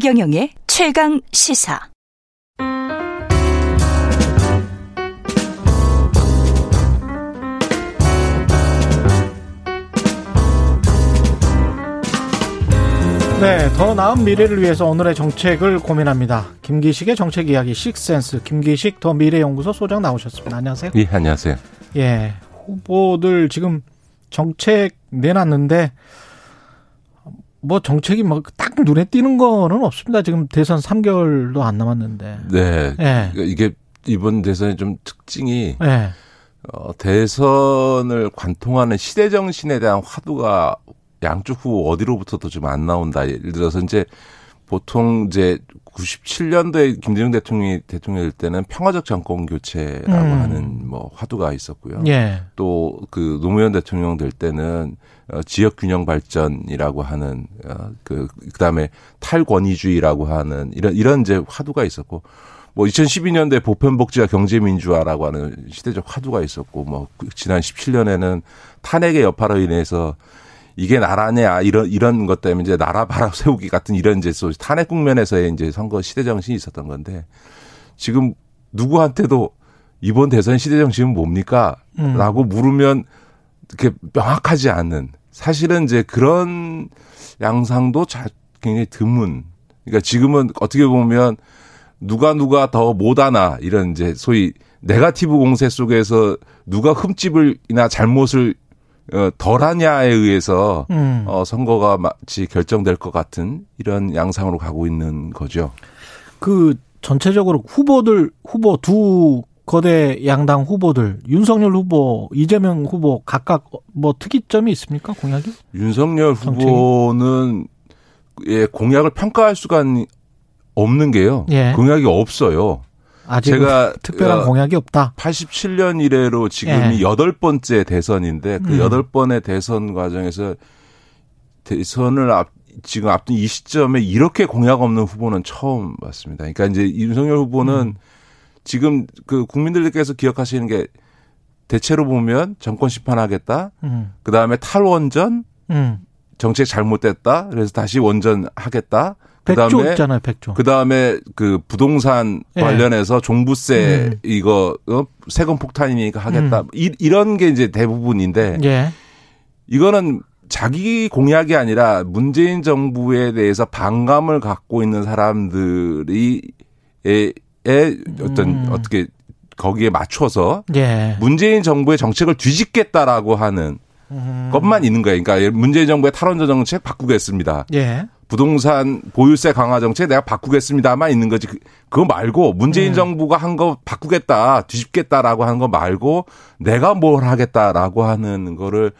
최경영의 최강 시사. 네, 더 나은 미래를 위해서 오늘의 정책을 고민합니다. 김기식의 정책 이야기 식센스 김기식 더 미래연구소 소장 나오셨습니다. 안녕하세요. 예, 안녕하세요. 예, 후보들 지금 정책 내놨는데 뭐 정책이 뭐 딱 눈에 띄는 거는 없습니다. 지금 대선 3개월도 안 남았는데. 네. 예. 이게 이번 대선의 좀 특징이 예. 어, 대선을 관통하는 시대 정신에 대한 화두가 양쪽 후보 어디로부터도 좀 안 나온다. 예를 들어서 이제 보통 이제 97년도에 김대중 대통령이 대통령 일 때는 평화적 정권 교체라고 음. 하는 뭐 화두가 있었고요. 예. 또그 노무현 대통령 될 때는 어, 지역 균형 발전이라고 하는 어, 그 그다음에 탈권위주의라고 하는 이런 이런 이제 화두가 있었고 뭐 2012년도에 보편복지와 경제민주화라고 하는 시대적 화두가 있었고 뭐 지난 17년에는 탄핵의 여파로 인해서 이게 나라냐 이런 이런 것 때문에 이제 나라 바라 세우기 같은 이런 이제 소 탄핵 국면에서의 이제 선거 시대 정신이 있었던 건데 지금 누구한테도 이번 대선 시대 정신은 뭡니까? 음. 라고 물으면 이렇게 명확하지 않는 사실은 이제 그런 양상도 자, 굉장히 드문. 그러니까 지금은 어떻게 보면 누가 누가 더 못하나 이런 이제 소위 네가티브 공세 속에서 누가 흠집을이나 잘못을 어, 덜하냐에 의해서 음. 어, 선거가 마치 결정될 것 같은 이런 양상으로 가고 있는 거죠. 그 전체적으로 후보들 후보 두 거대 양당 후보들 윤석열 후보 이재명 후보 각각 뭐 특이점이 있습니까 공약이? 윤석열 정책이? 후보는 예, 공약을 평가할 수가 없는 게요. 예. 공약이 없어요. 아직 제가 특별한 어, 공약이 없다. 87년 이래로 지금이 예. 여덟 번째 대선인데 그 음. 여덟 번의 대선 과정에서 대선을 앞 지금 앞둔 이 시점에 이렇게 공약 없는 후보는 처음 봤습니다. 그러니까 이제 윤석열 후보는 음. 지금 그 국민들께서 기억하시는 게 대체로 보면 정권 심판하겠다. 음. 그 다음에 탈원전 음. 정책 잘못됐다. 그래서 다시 원전하겠다. 그 백조 다음에 있잖아요, 백조. 그 다음에 그 부동산 예. 관련해서 종부세 음. 이거 어? 세금 폭탄이니까 하겠다. 이, 이런 게 이제 대부분인데 예. 이거는 자기 공약이 아니라 문재인 정부에 대해서 반감을 갖고 있는 사람들이 에, 에 어떤 음. 어떻게 거기에 맞춰서 예. 문재인 정부의 정책을 뒤집겠다라고 하는 음. 것만 있는 거예요. 그러니까 문재인 정부의 탈원전 정책 바꾸겠습니다. 예. 부동산 보유세 강화 정책 내가 바꾸겠습니다만 있는 거지. 그- 그거 말고 문재인 음. 정부가 한 거 바꾸겠다, 뒤집겠다라고 하는 거 말고 내가 뭘 하겠다라고 하는 거를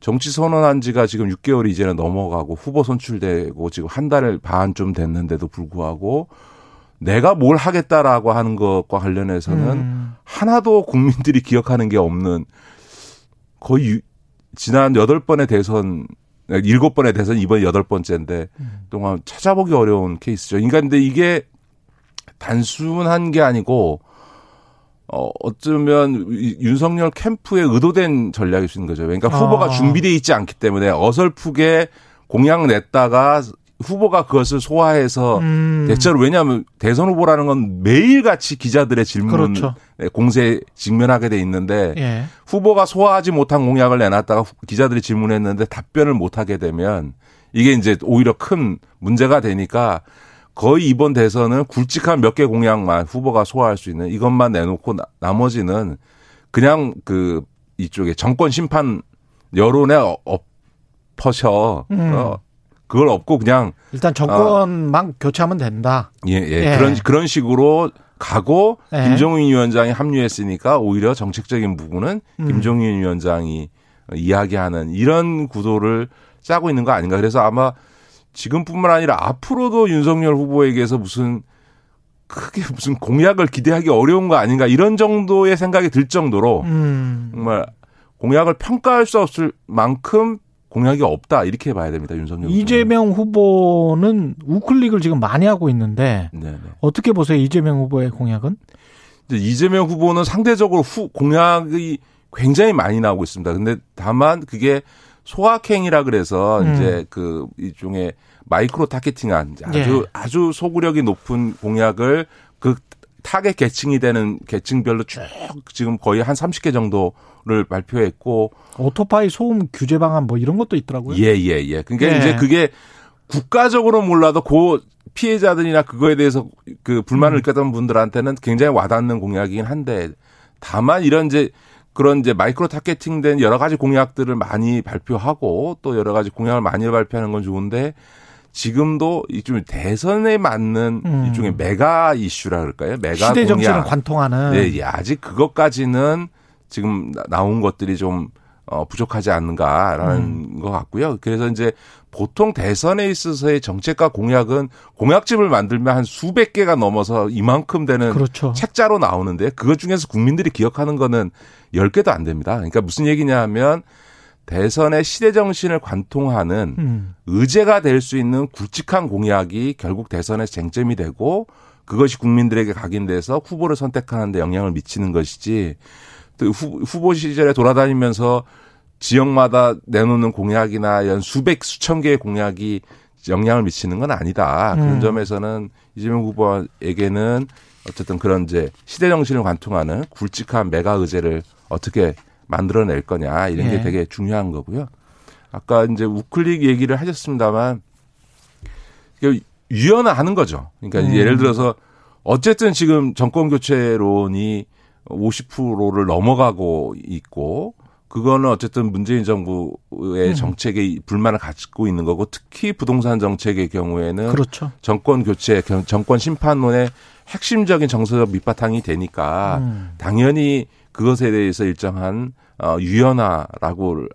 정치 선언한 지가 지금 6개월이 이제는 넘어가고 후보 선출되고 지금 한 달반좀 됐는데도 불구하고 내가 뭘 하겠다라고 하는 것과 관련해서는 음. 하나도 국민들이 기억하는 게 없는 거의 유- 지난 여덟 번의 대선 일곱 번의 대선 이번 여덟 번째인데 동안 찾아보기 어려운 케이스죠. 그러니까 근데 이게 단순한 게 아니고 어 어쩌면 이- 윤석열 캠프에 의도된 전략일 수 있는 거죠. 그러니까 후보가 아. 준비돼 있지 않기 때문에 어설프게 공약 냈다가 후보가 그것을 소화해서 음. 대체로 왜냐하면 대선 후보라는 건 매일같이 기자들의 질문 그렇죠. 공세에 직면하게 돼 있는데 예. 후보가 소화하지 못한 공약을 내놨다가 후- 기자들이 질문했는데 답변을 못하게 되면 이게 이제 오히려 큰 문제가 되니까 거의 이번 대선은 굵직한 몇 개 공약만 후보가 소화할 수 있는 이것만 내놓고 나, 나머지는 그냥 그 이쪽에 정권 심판 여론에 어- 엎어셔 음. 어, 그걸 없고 그냥 일단 정권만 교체하면 된다. 예, 예. 예. 그런 그런 식으로 가고 예. 김종인 위원장이 합류했으니까 오히려 정책적인 부분은 음. 김종인 위원장이 이야기하는 이런 구도를 짜고 있는 거 아닌가. 그래서 아마 지금뿐만 아니라 앞으로도 윤석열 후보에게서 무슨 크게 무슨 공약을 기대하기 어려운 거 아닌가 이런 정도의 생각이 들 정도로 음. 정말 공약을 평가할 수 없을 만큼 공약이 없다 이렇게 봐야 됩니다 윤석열 후보는. 이재명 후보는 우클릭을 지금 많이 하고 있는데 네네. 어떻게 보세요 이재명 후보의 공약은? 이제 이재명 후보는 상대적으로 후 공약이 굉장히 많이 나오고 있습니다. 근데 다만 그게 소확행이라 그래서 음. 이제 그 일종의 마이크로 타겟팅한 아주 예. 아주 소구력이 높은 공약을 그 타겟 계층이 되는 계층별로 쭉 지금 거의 한 30개 정도를 발표했고 오토바이 소음 규제 방안 뭐 이런 것도 있더라고요. 예, 예, 예. 그러니까 예. 이제 그게 국가적으로 몰라도 그 피해자들이나 그거에 대해서 그 불만을 음. 느꼈던 분들한테는 굉장히 와닿는 공약이긴 한데 다만 이런 이제 그런 이제 micro targeting된 여러 가지 공약들을 많이 발표하고 또 여러 가지 공약을 많이 발표하는 건 좋은데 지금도 이좀 대선에 맞는 음. 일종의 메가 이슈라 그럴까요? 메가 시대 공약. 관통하는. 네, 예, 아직 그것까지는 지금 나- 나온 것들이 좀 어, 부족하지 않는가라는 음. 것 같고요. 그래서 이제 보통 대선에 있어서의 정책과 공약은 공약집을 만들면 한 수백 개가 넘어서 이만큼 되는 그렇죠. 책자로 나오는데 그것 중에서 국민들이 기억하는 거는 10개도 안 됩니다. 그러니까 무슨 얘기냐 하면 대선의 시대 정신을 관통하는 음. 의제가 될 수 있는 굵직한 공약이 결국 대선의 쟁점이 되고 그것이 국민들에게 각인돼서 후보를 선택하는 데 영향을 미치는 것이지 또 후, 후보 시절에 돌아다니면서 지역마다 내놓는 공약이나 이런 수백 수천 개의 공약이 영향을 미치는 건 아니다. 그런 음. 점에서는 이재명 후보에게는 어쨌든 그런 이제 시대 정신을 관통하는 굵직한 메가 의제를 어떻게 만들어낼 거냐 이런 예. 게 되게 중요한 거고요. 아까 이제 우클릭 얘기를 하셨습니다만 유연화하는 거죠. 그러니까 음. 예를 들어서 어쨌든 지금 정권 교체론이 50%를 넘어가고 있고 그거는 어쨌든 문재인 정부의 음. 정책에 불만을 갖고 있는 거고 특히 부동산 정책의 경우에는 그렇죠. 정권 교체, 경- 정권 심판론의 핵심적인 정서적 밑바탕이 되니까 음. 당연히 그것에 대해서 일정한 어, 유연화라고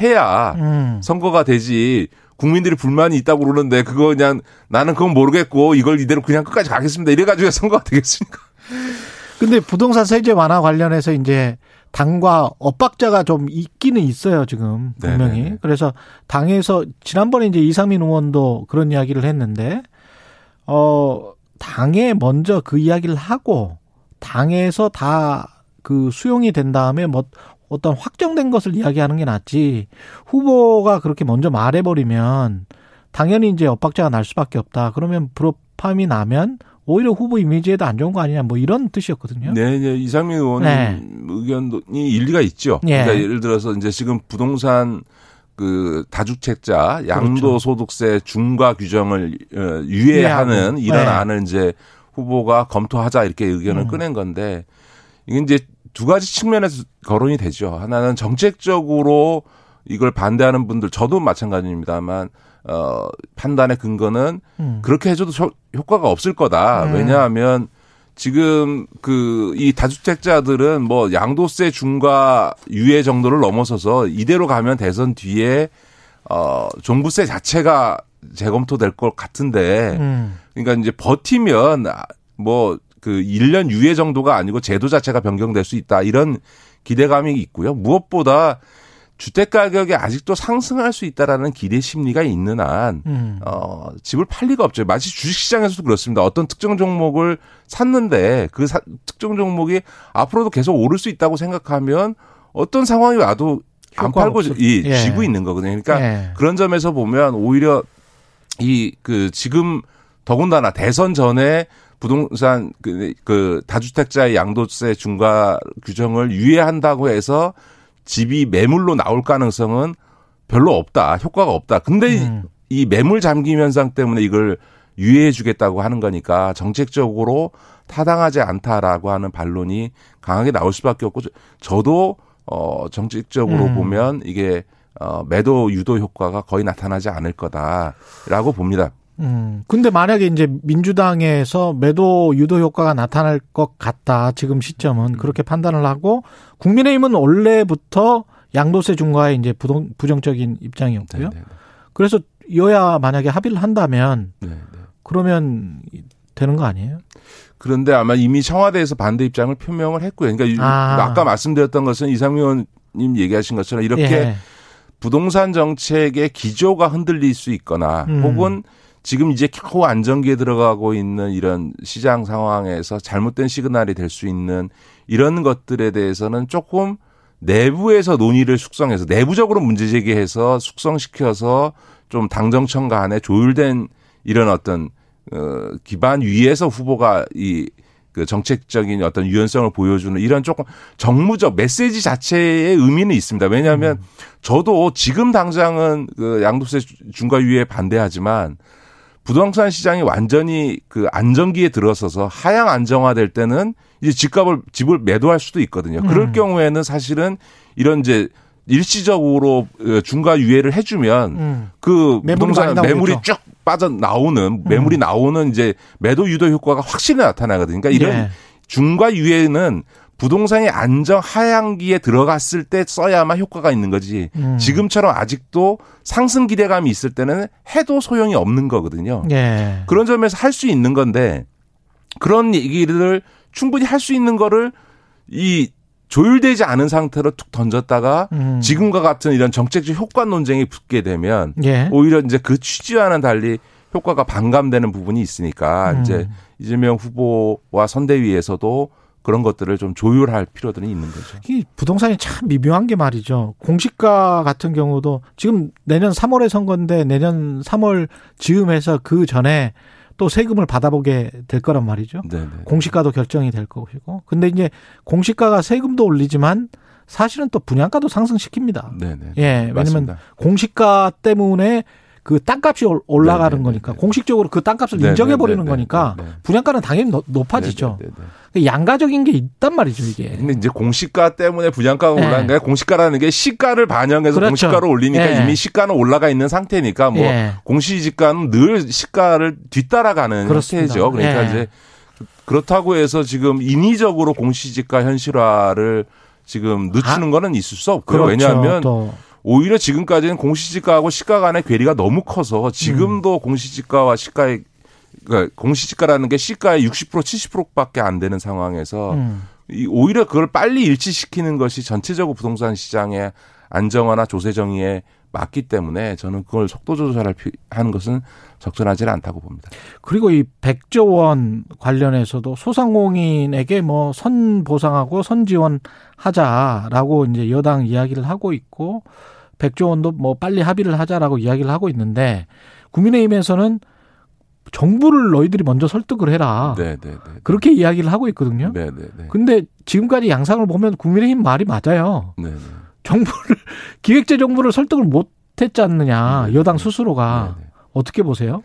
해야 음. 선거가 되지 국민들이 불만이 있다고 그러는데 그거 그냥 나는 그건 모르겠고 이걸 이대로 그냥 끝까지 가겠습니다. 이래가지고 선거가 되겠습니까? 근데 부동산 세제 완화 관련해서 이제 당과 엇박자가 좀 있기는 있어요, 지금. 분명히. 네네네. 그래서 당에서 지난번에 이제 이상민 의원도 그런 이야기를 했는데 어 당에 먼저 그 이야기를 하고 당에서 다 그 수용이 된 다음에 뭐 어떤 확정된 것을 이야기하는 게 낫지 후보가 그렇게 먼저 말해버리면 당연히 이제 엇박자가 날 수밖에 없다. 그러면 불협함이 나면 오히려 후보 이미지에도 안 좋은 거 아니냐 뭐 이런 뜻이었거든요. 네, 네. 이상민 의원 네. 의견이 일리가 있죠. 예. 그러니까 예를 들어서 이제 지금 부동산 그 다주택자 양도소득세 중과 규정을 어, 유예하는. 이런 네. 안을 이제 후보가 검토하자 이렇게 의견을 음. 꺼낸 건데 이게 이제 두 가지 측면에서 거론이 되죠. 하나는 정책적으로 이걸 반대하는 분들 저도 마찬가지입니다만 어 판단의 근거는 음. 그렇게 해줘도 저- 효과가 없을 거다. 음. 왜냐하면 지금 그 이 다주택자들은 뭐 양도세 중과 유예 정도를 넘어서서 이대로 가면 대선 뒤에 어 종부세 자체가 재검토될 것 같은데 음. 그러니까 이제 버티면 뭐 그 1년 유예 정도가 아니고 제도 자체가 변경될 수 있다. 이런 기대감이 있고요. 무엇보다 주택 가격이 아직도 상승할 수 있다라는 기대 심리가 있는 한 음. 어, 집을 팔 리가 없죠. 마치 주식 시장에서도 그렇습니다. 어떤 특정 종목을 샀는데 그 사- 특정 종목이 앞으로도 계속 오를 수 있다고 생각하면 어떤 상황이 와도 안 팔고 없을- 이 예. 지고 있는 거거든요. 그러니까 예. 그런 점에서 보면 오히려 이 그 지금 더군다나 대선 전에 부동산 그, 그 다주택자의 양도세 중과 규정을 유예한다고 해서 집이 매물로 나올 가능성은 별로 없다. 효과가 없다. 근데 이- 음. 이 매물 잠김 현상 때문에 이걸 유예해 주겠다고 하는 거니까 정책적으로 타당하지 않다라고 하는 반론이 강하게 나올 수밖에 없고 저- 저도 어 정책적으로 음. 보면 이게 어 매도 유도 효과가 거의 나타나지 않을 거다라고 봅니다. 음. 근데 만약에 이제 민주당에서 매도 유도 효과가 나타날 것 같다. 지금 시점은 그렇게 판단을 하고 국민의힘은 원래부터 양도세 중과에 이제 부동, 부정적인 입장이었고요. 네, 네, 그래서 여야 만약에 합의를 한다면 네, 네. 그러면 되는 거 아니에요? 그런데 아마 이미 청와대에서 반대 입장을 표명을 했고요. 그러니까 이- 아. 아까 말씀드렸던 것은 이상민 의원님 얘기하신 것처럼 이렇게 예. 부동산 정책의 기조가 흔들릴 수 있거나 음. 혹은 지금 이제 겨우 안정기에 들어가고 있는 이런 시장 상황에서 잘못된 시그널이 될 수 있는 이런 것들에 대해서는 조금 내부에서 논의를 숙성해서 내부적으로 문제 제기해서 숙성시켜서 좀 당정청 간에 조율된 이런 어떤 어 기반 위에서 후보가 이그 정책적인 어떤 유연성을 보여주는 이런 조금 정무적 메시지 자체의 의미는 있습니다. 왜냐하면 음. 저도 지금 당장은 그 양도세 중과 유예 반대하지만 부동산 시장이 완전히 그 안정기에 들어서서 하향 안정화될 때는 이제 집값을 집을 매도할 수도 있거든요. 그럴 음. 경우에는 사실은 이런 이제 일시적으로 어, 중과 유예를 해주면 음. 그 부동산 매물이 쭉 빠져 나오는 매물이 음. 나오는 이제 매도 유도 효과가 확실히 나타나거든요. 그러니까 이런 예. 중과 유예는 부동산이 안정 하향기에 들어갔을 때 써야만 효과가 있는 거지. 음. 지금처럼 아직도 상승 기대감이 있을 때는 해도 소용이 없는 거거든요. 예. 그런 점에서 할 수 있는 건데 그런 얘기를 충분히 할 수 있는 거를 이 조율되지 않은 상태로 툭 던졌다가 음. 지금과 같은 이런 정책적 효과 논쟁이 붙게 되면 예. 오히려 이제 그 취지와는 달리 효과가 반감되는 부분이 있으니까 음. 이제 이재명 후보와 선대위에서도 그런 것들을 좀 조율할 필요들이 있는 거죠. 이 부동산이 참 미묘한 게 말이죠. 공시가 같은 경우도 지금 내년 3월에 선거인데 내년 3월 즈음해서 그 전에 또 세금을 받아보게 될 거란 말이죠. 네네. 공시가도 결정이 될 것이고. 근데 이제 공시가가 세금도 올리지만 사실은 또 분양가도 상승시킵니다. 네네. 예, 왜냐면 공시가 때문에 그 땅값이 올라가는 네네네. 거니까 공식적으로 그 땅값을 인정해 버리는 거니까 분양가는 당연히 높아지죠. 네네네. 양가적인 게 있단 말이죠 이게. 근데 이제 공시가 때문에 분양가가 네. 올라간 게 공시가라는 게 시가를 반영해서 그렇죠. 공시가로 올리니까 네. 이미 시가는 올라가 있는 상태니까 뭐 네. 공시지가는 늘 시가를 뒤따라가는 그렇습니다. 형태죠. 그러니까 이제 그렇다고 해서 지금 인위적으로 공시지가 현실화를 지금 늦추는 아, 거는 있을 수 없고요. 그렇죠. 왜냐하면 또. 오히려 지금까지는 공시지가하고 시가 간의 괴리가 너무 커서 지금도 음. 공시지가와 시가의 그러니까 공시지가라는 게 시가의 60% 70%밖에 안 되는 상황에서 음. 이 오히려 그걸 빨리 일치시키는 것이 전체적으로 부동산 시장의 안정화나 조세 정의에 맞기 때문에 저는 그걸 속도 조절할 하는 것은 적절하지 않다고 봅니다. 그리고 이 100조 원 관련해서도 소상공인에게 뭐 선 보상하고 선 지원하자라고 이제 여당 이야기를 하고 있고 100조 원도 뭐 빨리 합의를 하자라고 이야기를 하고 있는데 국민의힘에서는 정부를 너희들이 먼저 설득을 해라. 네, 네, 네. 그렇게 이야기를 하고 있거든요. 네, 네, 네. 근데 지금까지 양상을 보면 국민의힘 말이 맞아요. 네, 네. 정부를 기획재정부를 설득을 못 했지 않느냐. 네, 여당 스스로가 어떻게 보세요?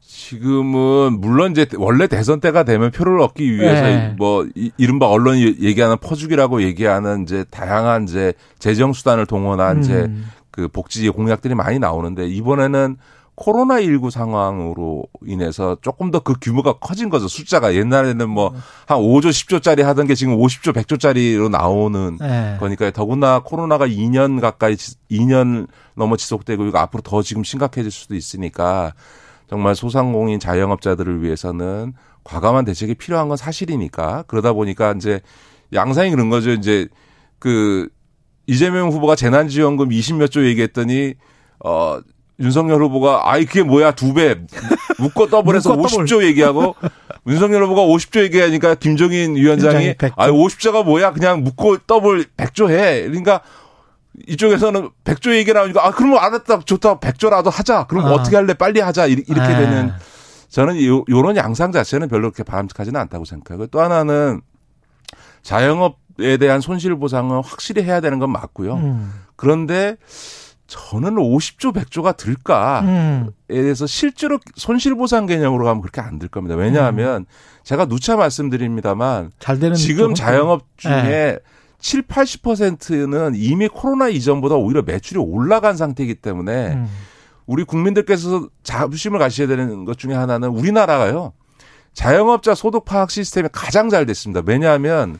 지금은 물론 이제 원래 대선 때가 되면 표를 얻기 위해서 네. 뭐 이른바 언론이 얘기하는 퍼주기라고 얘기하는 이제 다양한 이제 재정 수단을 동원한 음. 이제 그 복지 공약들이 많이 나오는데 이번에는 코로나19 상황으로 인해서 조금 더 그 규모가 커진 거죠. 숫자가 옛날에는 뭐 한 5조, 10조짜리 하던 게 지금 50조, 100조짜리로 나오는 네. 거니까 더구나 코로나가 2년 가까이 2년 넘어 지속되고 이거 앞으로 더 지금 심각해질 수도 있으니까 정말 소상공인 자영업자들을 위해서는 과감한 대책이 필요한 건 사실이니까 그러다 보니까 이제 양상이 그런 거죠. 이제 그 이재명 후보가 재난지원금 20몇 조 얘기했더니 어 윤석열 후보가 아이 그게 뭐야 두 배 묶어 더블해서 50조 얘기하고 윤석열 후보가 50조 얘기하니까 김종인 위원장이 아 50조가 뭐야 그냥 묶고 더블 100조 해. 그러니까 이쪽에서는 100조 얘기 나오니까 아 그러면 알았다 좋다 100조라도 하자. 그럼 아. 어떻게 할래 빨리 하자 이렇게 아. 되는 저는 요, 요런 양상 자체는 별로 그렇게 바람직하지는 않다고 생각하고 또 하나는 자영업에 대한 손실 보상은 확실히 해야 되는 건 맞고요. 음. 그런데 저는 50조 100조가 들까에 음. 대해서 실제로 손실 보상 개념으로 가면 그렇게 안 들 겁니다. 왜냐하면 음. 제가 누차 말씀드립니다만 지금 자영업 중에 네. 7, 80%는 이미 코로나 이전보다 오히려 매출이 올라간 상태이기 때문에 음. 우리 국민들께서 자부심을 가셔야 되는 것 중에 하나는 우리나라가요. 자영업자 소득 파악 시스템이 가장 잘 됐습니다. 왜냐하면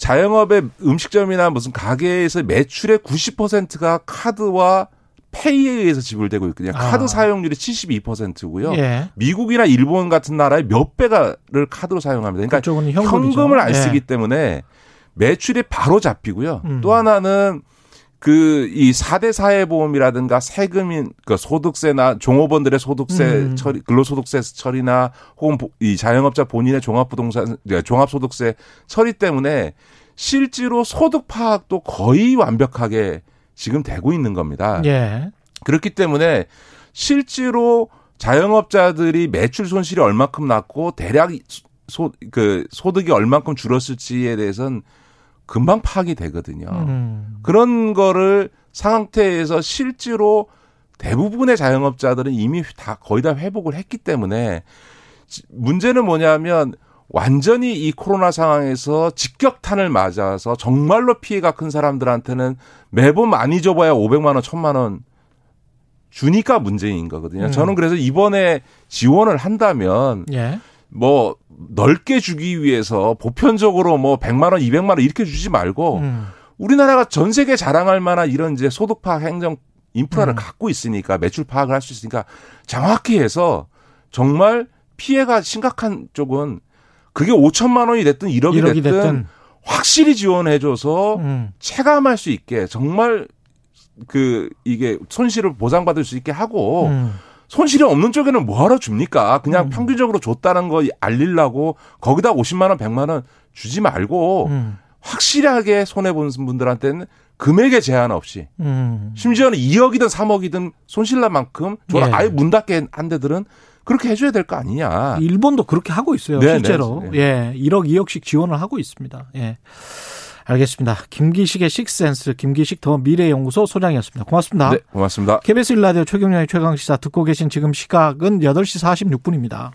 자영업의 음식점이나 무슨 가게에서 매출의 90%가 카드와 페이에 의해서 지불되고 있거든요. 카드 아. 사용률이 72%고요. 예. 미국이나 일본 같은 나라의 몇 배가를 카드로 사용합니다. 그러니까 현금을 안 쓰기 예. 때문에 매출이 바로 잡히고요. 음. 또 하나는 그 이 4대 사회보험이라든가 세금인 그 소득세나 종업원들의 소득세 음. 처리 근로소득세 처리나 혹은 이 자영업자 본인의 종합부동산 종합소득세 처리 때문에 실제로 소득 파악도 거의 완벽하게 지금 되고 있는 겁니다. 예. 그렇기 때문에 실제로 자영업자들이 매출 손실이 얼마큼 났고 대략 소, 그 소득이 얼마큼 줄었을지에 대해서는 금방 파악이 되거든요. 음. 그런 거를 상태에서 실제로 대부분의 자영업자들은 이미 다 거의 다 회복을 했기 때문에 문제는 뭐냐면 완전히 이 코로나 상황에서 직격탄을 맞아서 정말로 피해가 큰 사람들한테는 매번 많이 줘봐야 500만 원, 1000만 원 주니까 문제인 거거든요. 음. 저는 그래서 이번에 지원을 한다면 예. 뭐 넓게 주기 위해서 보편적으로 뭐 100만 원, 200만 원 이렇게 주지 말고 음. 우리나라가 전 세계 자랑할 만한 이런 이제 소득 파악 행정 인프라를 음. 갖고 있으니까 매출 파악을 할 수 있으니까 정확히 해서 정말 피해가 심각한 쪽은 그게 5천만 원이 됐든 1억이, 1억이 됐든, 됐든. 확실히 지원해줘서 음. 체감할 수 있게 정말 그 이게 손실을 보상받을 수 있게 하고 음. 손실이 없는 쪽에는 뭐하러 줍니까? 그냥 음. 평균적으로 줬다는 거 알리려고 거기다 50만 원, 100만 원 주지 말고 음. 확실하게 손해 본 분들한테는 금액에 제한 없이 음. 심지어는 2억이든 3억이든 손실날 만큼 저는 예. 아예 문 닫게 한 데들은 그렇게 해줘야 될 거 아니냐. 일본도 그렇게 하고 있어요. 네, 실제로. 네, 예. 1억, 2억씩 지원을 하고 있습니다. 예. 알겠습니다. 김기식의 식센스, 김기식 더 미래연구소 소장이었습니다. 고맙습니다. 네, 고맙습니다. KBS 일라디오 최경련의 최강시사 듣고 계신 지금 시각은 8시 46분입니다.